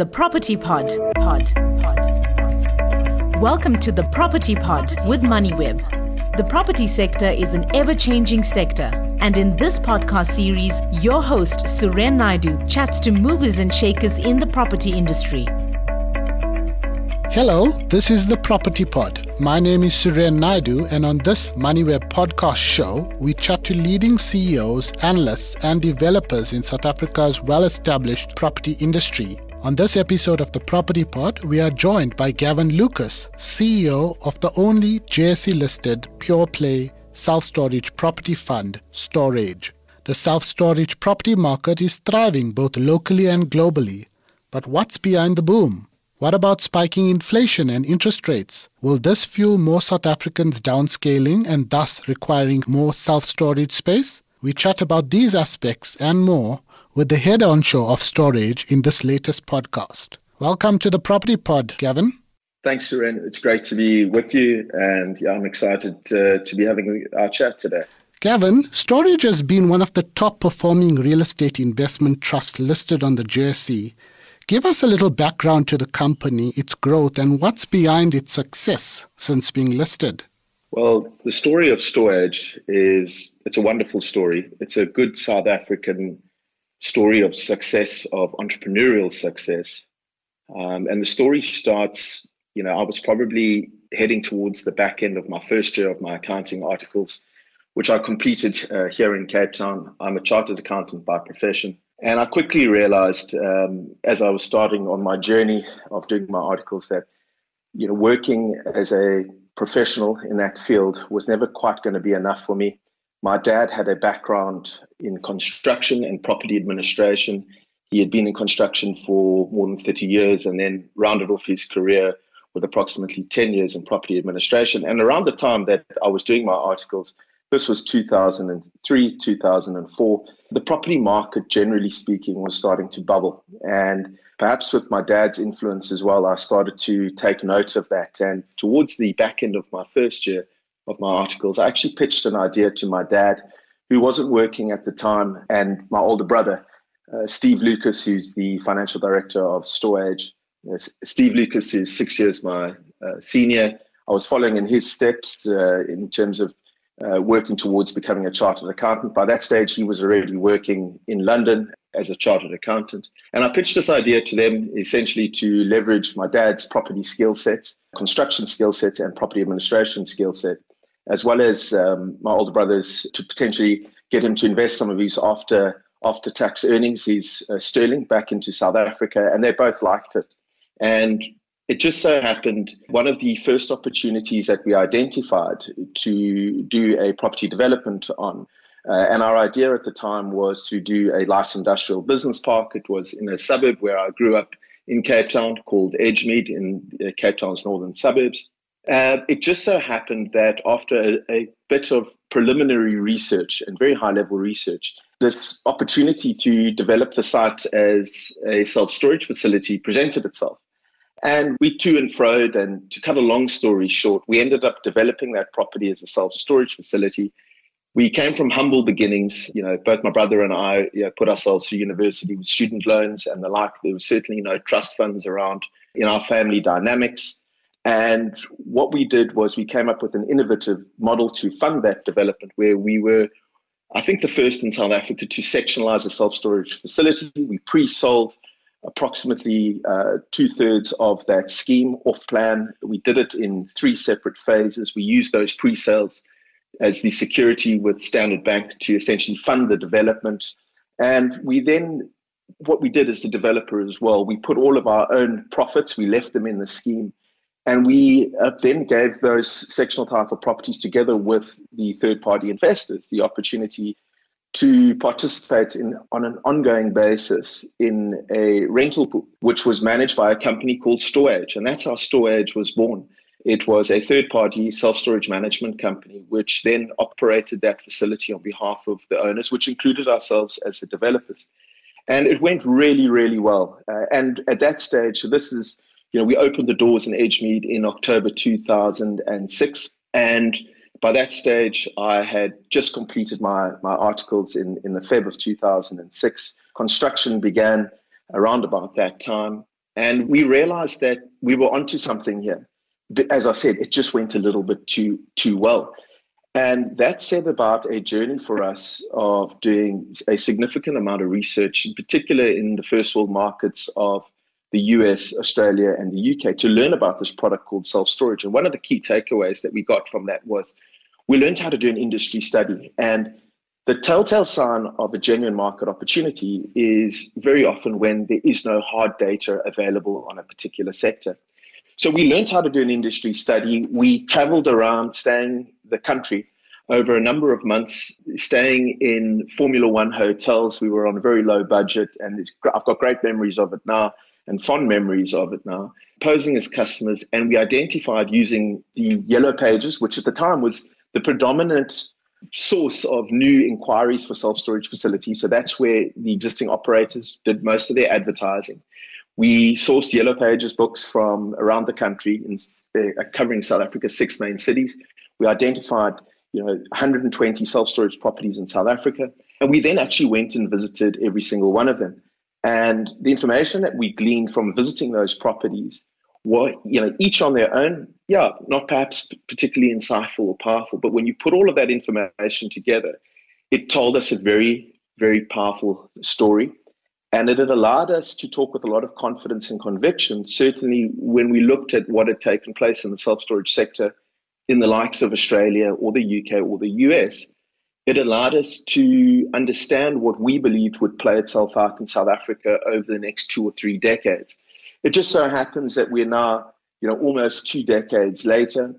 The Property Pod. Pod. Pod. Welcome to the Property Pod with MoneyWeb. The property sector is an ever changing sector. And in this podcast series, your host, Suren Naidu, chats to movers and shakers in the property industry. Hello, this is the Property Pod. My name is Suren Naidu, and on this MoneyWeb podcast show, we chat to leading CEOs, analysts, and developers in South Africa's well established property industry. On this episode of the Property Pod, we are joined by Gavin Lucas, CEO of the only JSE listed pure play self storage property fund, Stor-Age. The self storage property market is thriving both locally and globally. But what's behind the boom? What about spiking inflation and interest rates? Will this fuel more South Africans downscaling and thus requiring more self storage space? We chat about these aspects and more with the head on show of Stor-Age in this latest podcast. Welcome to the Property Pod, Gavin. Thanks, Suren. It's great to be with you, and yeah, I'm excited uh, to be having our chat today. Gavin, Stor-Age has been one of the top performing real estate investment trusts listed on the JSE Give us a little background to the company, its growth, and what's behind its success since being listed. Well, the story of Stor-Age is it's a wonderful story. It's a good South African story of success, of entrepreneurial success. Um, and the story starts, you know, I was probably heading towards the back end of my first year of my accounting articles, which I completed uh, here in Cape Town. I'm a chartered accountant by profession. And I quickly realized um, as I was starting on my journey of doing my articles that, you know, working as a professional in that field was never quite going to be enough for me. My dad had a background in construction and property administration. He had been in construction for more than 30 years and then rounded off his career with approximately 10 years in property administration. And around the time that I was doing my articles, this was 2003, 2004. The property market, generally speaking, was starting to bubble. And perhaps with my dad's influence as well, I started to take note of that. And towards the back end of my first year of my articles, I actually pitched an idea to my dad, who wasn't working at the time, and my older brother, uh, Steve Lucas, who's the financial director of Stor-Age. Uh, Steve Lucas is six years my uh, senior. I was following in his steps uh, in terms of working towards becoming a chartered accountant. By that stage, he was already working in London as a chartered accountant. And I pitched this idea to them essentially to leverage my dad's property skill sets, construction skill sets, and property administration skill set, as well as um, my older brother's to potentially get him to invest some of his after after tax earnings, his uh, sterling, back into South Africa. And they both liked it. And it just so happened one of the first opportunities that we identified to do a property development on. Uh, and our idea at the time was to do a light industrial business park. It was in a suburb where I grew up in Cape Town called Edgemead in uh, Cape Town's northern suburbs. Uh, it just so happened that after a, a bit of preliminary research and very high level research, this opportunity to develop the site as a self storage facility presented itself. And we to and froed, and to cut a long story short, we ended up developing that property as a self storage facility. We came from humble beginnings. You know, both my brother and I you know, put ourselves through university with student loans and the like. There was certainly no trust funds around in our family dynamics. And what we did was we came up with an innovative model to fund that development where we were, I think, the first in South Africa to sectionalize a self storage facility. We pre sold approximately uh, two thirds of that scheme off plan. We did it in three separate phases. We used those pre sales as the security with Standard Bank to essentially fund the development. And we then, what we did as the developer as well, we put all of our own profits, we left them in the scheme. And we uh, then gave those sectional title properties together with the third party investors the opportunity to participate in on an ongoing basis in a rental pool, which was managed by a company called Stor-Age, and that's how Stor-Age was born. It was a third-party self-storage management company, which then operated that facility on behalf of the owners, which included ourselves as the developers. And it went really, really well. Uh, and at that stage, this is, you know, we opened the doors in Edgemead in October 2006, and by that stage, I had just completed my, my articles in, in the Feb of 2006. Construction began around about that time. And we realized that we were onto something here. But as I said, it just went a little bit too too well. And that set about a journey for us of doing a significant amount of research, in particular in the first world markets of the US, Australia, and the UK, to learn about this product called self storage. And one of the key takeaways that we got from that was we learned how to do an industry study. And the telltale sign of a genuine market opportunity is very often when there is no hard data available on a particular sector. So we learned how to do an industry study. We traveled around, staying the country over a number of months, staying in Formula One hotels. We were on a very low budget, and I've got great memories of it now and fond memories of it now, posing as customers. And we identified using the yellow pages, which at the time was the predominant source of new inquiries for self storage facilities. So that's where the existing operators did most of their advertising. We sourced Yellow Pages books from around the country, in, uh, covering South Africa's six main cities. We identified you know 120 self storage properties in South Africa, and we then actually went and visited every single one of them. And the information that we gleaned from visiting those properties were, you know, each on their own, yeah, not perhaps particularly insightful or powerful, but when you put all of that information together, it told us a very, very powerful story. And it had allowed us to talk with a lot of confidence and conviction, certainly when we looked at what had taken place in the self storage sector in the likes of Australia or the UK or the US it allowed us to understand what we believed would play itself out in South Africa over the next two or three decades. It just so happens that we're now, you know, almost two decades later.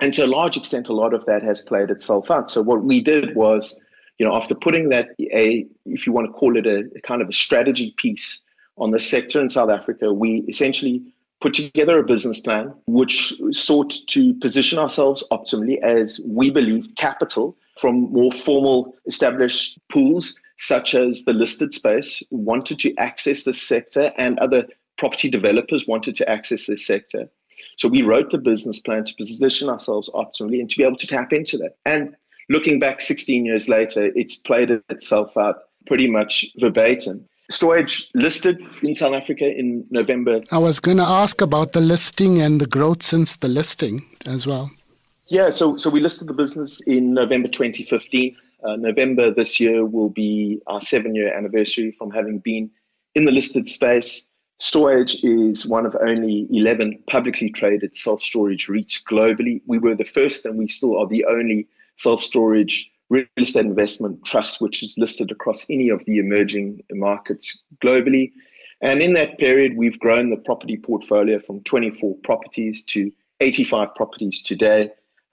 And to a large extent, a lot of that has played itself out. So what we did was, you know, after putting that a, if you want to call it a, a kind of a strategy piece on the sector in South Africa, we essentially put together a business plan which sought to position ourselves optimally as we believe capital from more formal established pools such as the listed space wanted to access this sector and other property developers wanted to access this sector. So we wrote the business plan to position ourselves optimally and to be able to tap into that. And looking back 16 years later, it's played itself out pretty much verbatim. Stor-Age listed in South Africa in November. I was going to ask about the listing and the growth since the listing as well. Yeah, so so we listed the business in November 2015. Uh, November this year will be our seven year anniversary from having been in the listed space. Stor-Age is one of only 11 publicly traded self storage REITs globally. We were the first and we still are the only self storage real estate investment trust which is listed across any of the emerging markets globally. And in that period, we've grown the property portfolio from 24 properties to 85 properties today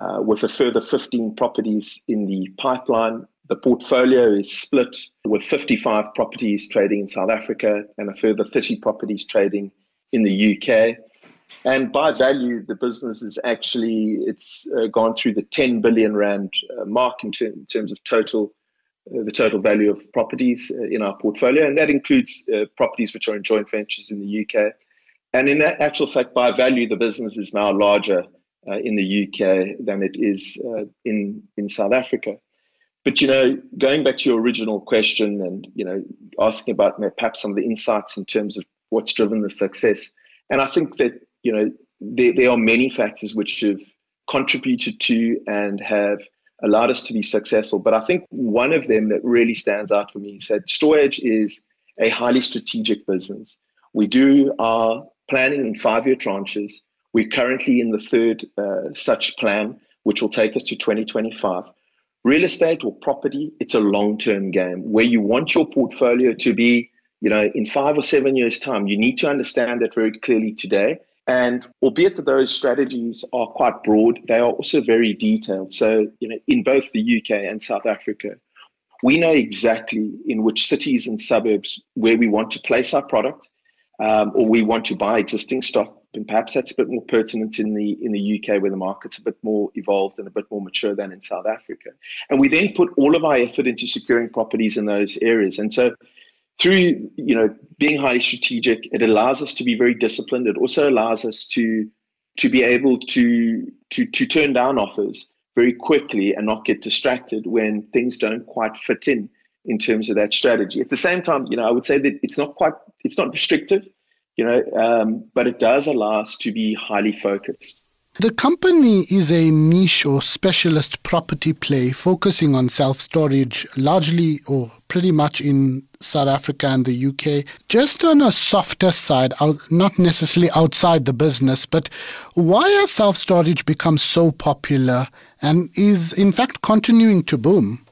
uh, with a further 15 properties in the pipeline. The portfolio is split with 55 properties trading in South Africa and a further 30 properties trading in the UK. And by value, the business is actually it's uh, gone through the 10 billion rand uh, mark in, ter- in, terms of total uh, the total value of properties uh, in our portfolio, and that includes uh, properties which are in joint ventures in the UK. And in actual fact, by value, the business is now larger uh, in the UK than it is in in South Africa. But you know, going back to your original question, and you know, asking about perhaps some of the insights in terms of what's driven the success, and I think that you know there, there are many factors which have contributed to and have allowed us to be successful. But I think one of them that really stands out for me is that Stor-Age is a highly strategic business. We do our planning in five-year tranches. We're currently in the third uh, such plan, which will take us to 2025. Real estate or property, it's a long term game where you want your portfolio to be, you know, in five or seven years' time. You need to understand that very clearly today. And albeit that those strategies are quite broad, they are also very detailed. So, you know, in both the UK and South Africa, we know exactly in which cities and suburbs where we want to place our product um, or we want to buy existing stock and perhaps that's a bit more pertinent in the in the UK where the market's a bit more evolved and a bit more mature than in South Africa. And we then put all of our effort into securing properties in those areas. And so through you know being highly strategic, it allows us to be very disciplined. It also allows us to to be able to to to turn down offers very quickly and not get distracted when things don't quite fit in in terms of that strategy. At the same time, you know, I would say that it's not quite it's not restrictive you know, um, but it does allow us to be highly focused. The company is a niche or specialist property play focusing on self storage, largely or pretty much in South Africa and the UK. Just on a softer side, not necessarily outside the business, but why has self storage become so popular and is in fact continuing to boom?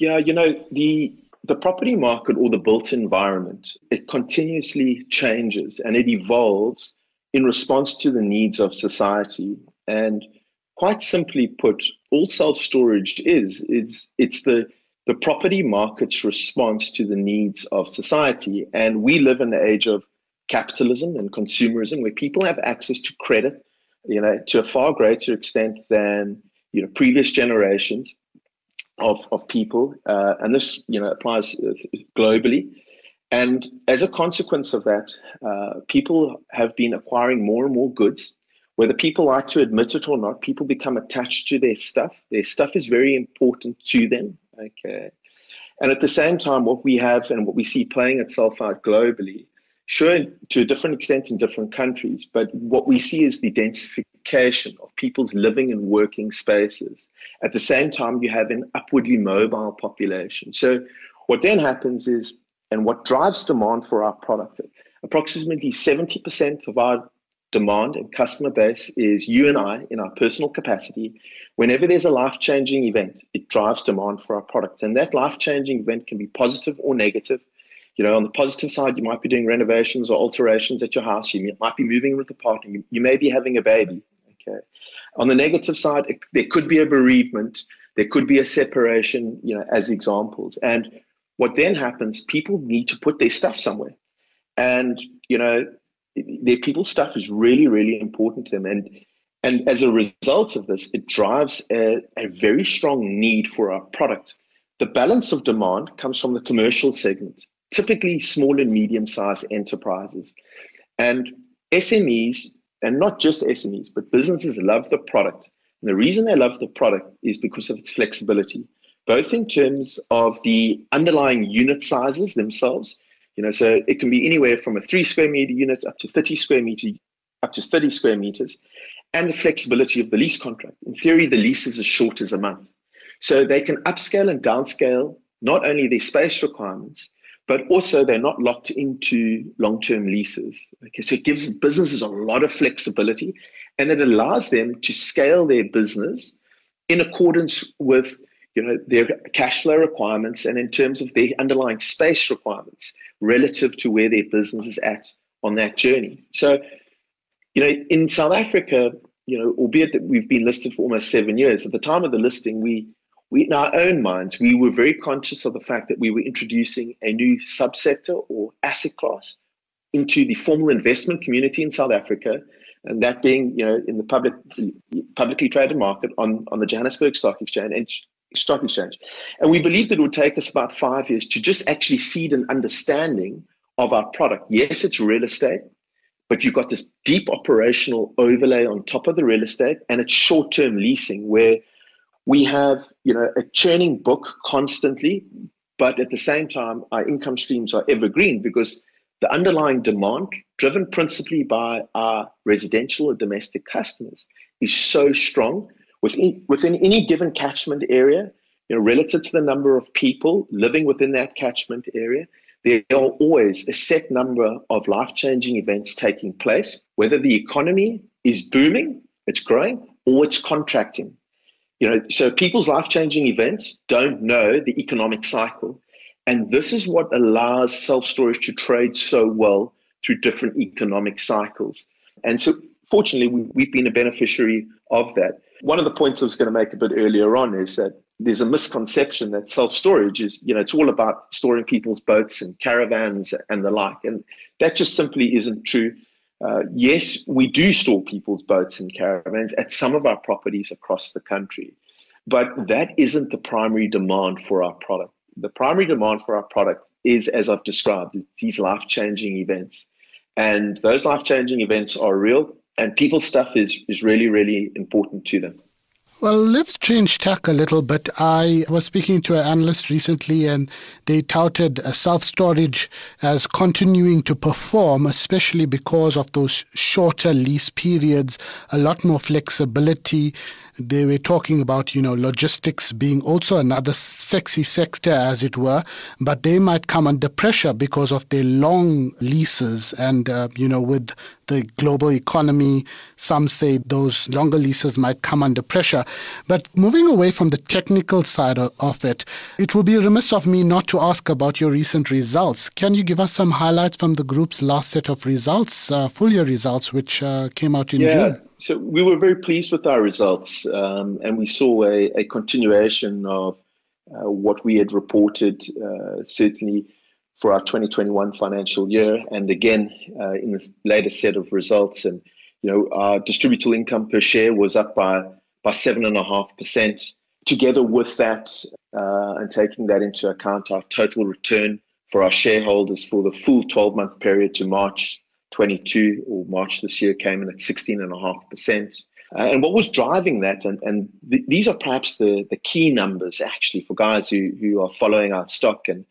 Yeah, you know, the the property market or the built environment, it continuously changes and it evolves in response to the needs of society. And quite simply put, all self-storage is, is it's the, the property market's response to the needs of society. And we live in the age of capitalism and consumerism where people have access to credit, you know, to a far greater extent than, you know, previous generations of, of people. Uh, and this, you know, applies uh, globally. And as a consequence of that, uh, people have been acquiring more and more goods. Whether people like to admit it or not, people become attached to their stuff. Their stuff is very important to them. Okay. And at the same time, what we have and what we see playing itself out globally, sure, to a different extent in different countries, but what we see is the densification of people's living and working spaces. At the same time, you have an upwardly mobile population. So what then happens is and what drives demand for our product. Approximately 70% of our demand and customer base is you and I in our personal capacity. Whenever there's a life changing event, it drives demand for our product. And that life changing event can be positive or negative. You know, on the positive side, you might be doing renovations or alterations at your house. You might be moving with a partner. You, you may be having a baby. Okay. On the negative side, it, there could be a bereavement. There could be a separation, you know, as examples. And what then happens, people need to put their stuff somewhere. And, you know, their people's stuff is really, really important to them. And and as a result of this, it drives a, a very strong need for our product. The balance of demand comes from the commercial segment, typically small and medium sized enterprises. And SMEs, and not just SMEs, but businesses love the product. And the reason they love the product is because of its flexibility both in terms of the underlying unit sizes themselves. You know, so it can be anywhere from a three square meter unit up to 30 square meter, up to 30 square meters, and the flexibility of the lease contract. In theory, the lease is as short as a month. So they can upscale and downscale not only their space requirements, but also they're not locked into long-term leases. Okay, so it gives businesses a lot of flexibility and it allows them to scale their business in accordance with you know, their cash flow requirements and in terms of their underlying space requirements relative to where their business is at on that journey. So, you know, in South Africa, you know, albeit that we've been listed for almost seven years, at the time of the listing, we we in our own minds, we were very conscious of the fact that we were introducing a new subsector or asset class into the formal investment community in South Africa, and that being, you know, in the public publicly traded market on, on the Johannesburg Stock Exchange and stock exchange. And we believed it would take us about five years to just actually seed an understanding of our product. Yes, it's real estate, but you've got this deep operational overlay on top of the real estate, and it's short-term leasing where we have, you know, a churning book constantly, but at the same time, our income streams are evergreen because the underlying demand, driven principally by our residential or domestic customers, is so strong within, within any given catchment area, you know, relative to the number of people living within that catchment area, there are always a set number of life-changing events taking place, whether the economy is booming, it's growing, or it's contracting. You know, so people's life-changing events don't know the economic cycle. And this is what allows self-storage to trade so well through different economic cycles. And so fortunately, we, have been a beneficiary of that. One of the points I was going to make a bit earlier on is that there's a misconception that self storage is, you know, it's all about storing people's boats and caravans and the like. And that just simply isn't true. Uh, yes, we do store people's boats and caravans at some of our properties across the country, but that isn't the primary demand for our product. The primary demand for our product is, as I've described, these life changing events. And those life changing events are real and people's stuff is is really really important to them. Well, let's change tack a little bit. I was speaking to an analyst recently, and they touted self storage as continuing to perform, especially because of those shorter lease periods, a lot more flexibility. They were talking about, you know, logistics being also another sexy sector, as it were, but they might come under pressure because of their long leases. And, uh, you know, with the global economy, some say those longer leases might come under pressure. But moving away from the technical side of it, it will be remiss of me not to ask about your recent results. Can you give us some highlights from the group's last set of results, uh, full year results, which uh, came out in yeah. June? So we were very pleased with our results, um, and we saw a, a continuation of uh, what we had reported, uh, certainly for our 2021 financial year, and again uh, in this latest set of results. And you know, our distributable income per share was up by by seven and a half percent. Together with that, uh, and taking that into account, our total return for our shareholders for the full 12 month period to March 22 or March this year came in at 16.5%. Uh, and what was driving that, and, and th- these are perhaps the, the key numbers actually for guys who, who are following our stock and,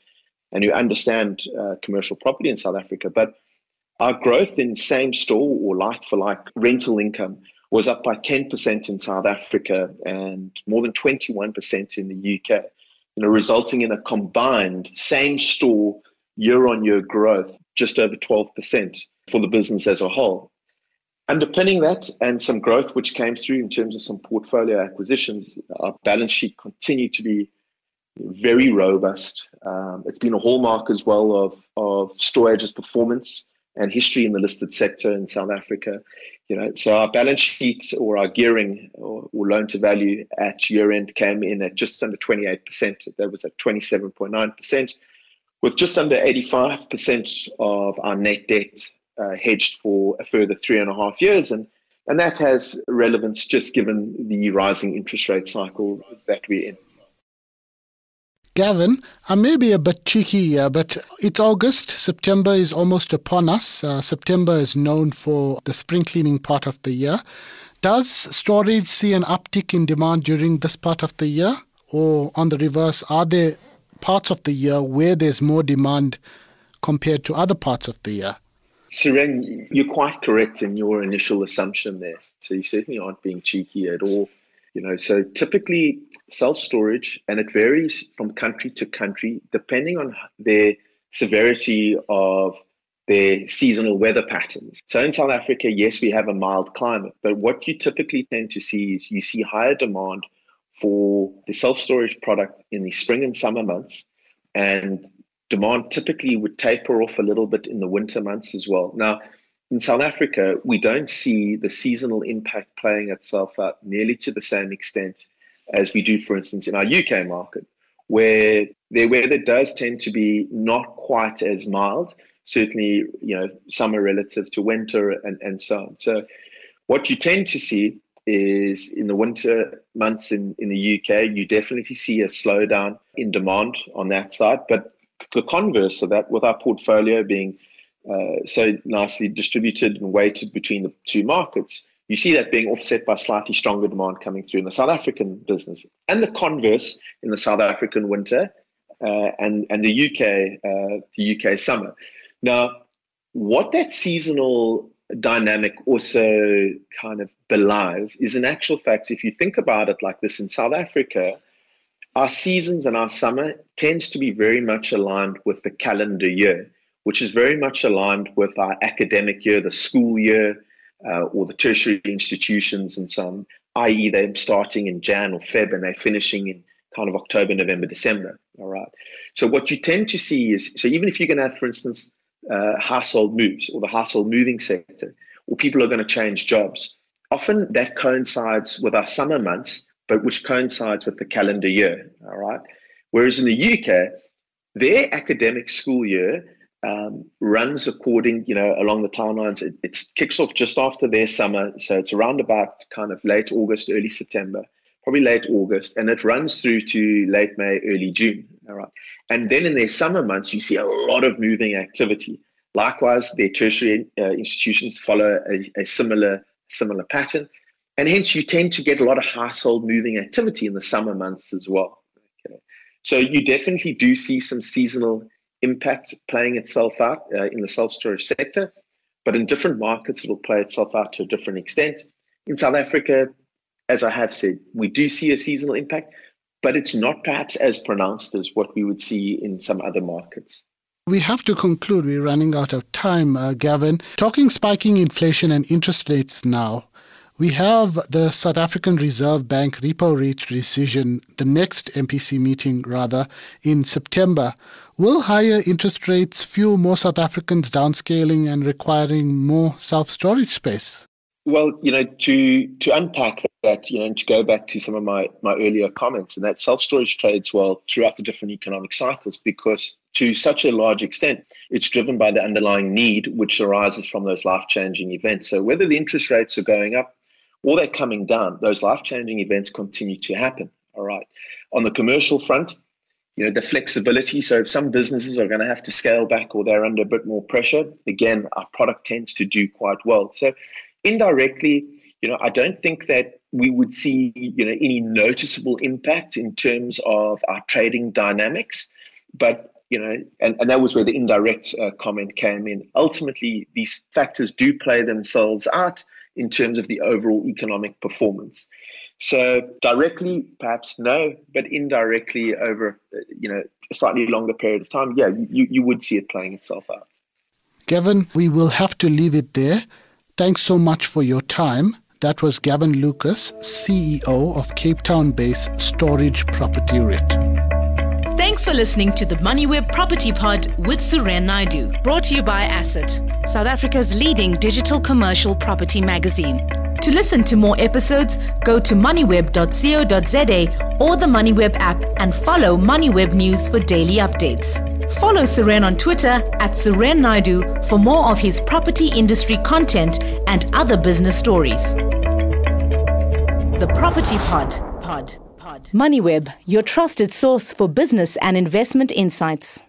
and who understand uh, commercial property in South Africa. But our growth in same store or like for like rental income was up by 10% in South Africa and more than 21% in the UK, you know, resulting in a combined same store year on year growth just over 12% for the business as a whole. Underpinning that and some growth which came through in terms of some portfolio acquisitions, our balance sheet continued to be very robust. Um, it's been a hallmark as well of, of Stor-Age's performance and history in the listed sector in South Africa. You know, so our balance sheet or our gearing or, or loan to value at year end came in at just under 28%. That was at 27.9%, with just under 85% of our net debt uh, hedged for a further three and a half years. And, and that has relevance just given the rising interest rate cycle that we're in. Gavin, I may be a bit cheeky but it's August. September is almost upon us. Uh, September is known for the spring cleaning part of the year. Does Stor-Age see an uptick in demand during this part of the year? Or on the reverse, are there parts of the year where there's more demand compared to other parts of the year? Suren, you're quite correct in your initial assumption there. So you certainly aren't being cheeky at all. You know, so typically self storage, and it varies from country to country depending on their severity of their seasonal weather patterns. So in South Africa, yes, we have a mild climate, but what you typically tend to see is you see higher demand for the self storage product in the spring and summer months, and demand typically would taper off a little bit in the winter months as well. Now, in South Africa, we don't see the seasonal impact playing itself out nearly to the same extent as we do, for instance, in our UK market, where their weather does tend to be not quite as mild, certainly, you know, summer relative to winter and, and so on. So what you tend to see is in the winter months in, in the UK, you definitely see a slowdown in demand on that side. But the converse of that, with our portfolio being uh, so nicely distributed and weighted between the two markets, you see that being offset by slightly stronger demand coming through in the South African business. And the converse in the South African winter uh, and, and the UK, uh, the UK summer. Now, what that seasonal dynamic also kind of belies is in actual fact, if you think about it like this in South Africa, our seasons and our summer tends to be very much aligned with the calendar year which is very much aligned with our academic year, the school year, uh, or the tertiary institutions and so on, i.e., they're starting in Jan or Feb and they're finishing in kind of October, November, December. All right. So what you tend to see is so even if you're going to have, for instance, uh, household moves or the household moving sector, or people are going to change jobs, often that coincides with our summer months, but which coincides with the calendar year. All right. Whereas in the UK, their academic school year um, runs according, you know, along the timelines. It, it kicks off just after their summer, so it's around about kind of late August, early September, probably late August, and it runs through to late May, early June. All right, and then in their summer months, you see a lot of moving activity. Likewise, their tertiary uh, institutions follow a, a similar similar pattern. And hence, you tend to get a lot of household moving activity in the summer months as well. Okay. So you definitely do see some seasonal impact playing itself out uh, in the self storage sector, but in different markets, it will play itself out to a different extent. In South Africa, as I have said, we do see a seasonal impact, but it's not perhaps as pronounced as what we would see in some other markets. We have to conclude. We're running out of time, uh, Gavin. Talking spiking inflation and interest rates now. We have the South African Reserve Bank repo rate decision, the next MPC meeting rather, in September. Will higher interest rates fuel more South Africans downscaling and requiring more self storage space? Well, you know, to to unpack that, you know, and to go back to some of my my earlier comments, and that self storage trades well throughout the different economic cycles because to such a large extent, it's driven by the underlying need which arises from those life changing events. So whether the interest rates are going up or they're coming down, those life changing events continue to happen. All right. On the commercial front, you know, the flexibility. So if some businesses are going to have to scale back or they're under a bit more pressure, again, our product tends to do quite well. So indirectly, you know, I don't think that we would see, you know, any noticeable impact in terms of our trading dynamics. But, you know, and, and that was where the indirect uh, comment came in. Ultimately, these factors do play themselves out in terms of the overall economic performance. So directly, perhaps no, but indirectly over, uh, you know, a slightly longer period of time, yeah, you, you would see it playing itself out. Gavin, we will have to leave it there. Thanks so much for your time. That was Gavin Lucas, CEO of Cape Town based Stor-Age Property REIT. Thanks for listening to the MoneyWeb Property Pod with Suren Naidu, brought to you by Asset, South Africa's leading digital commercial property magazine. To listen to more episodes, go to moneyweb.co.za or the MoneyWeb app and follow MoneyWeb News for daily updates. Follow Suren on Twitter at Suren Naidu for more of his property industry content and other business stories. The Property Pod. Pod. MoneyWeb, your trusted source for business and investment insights.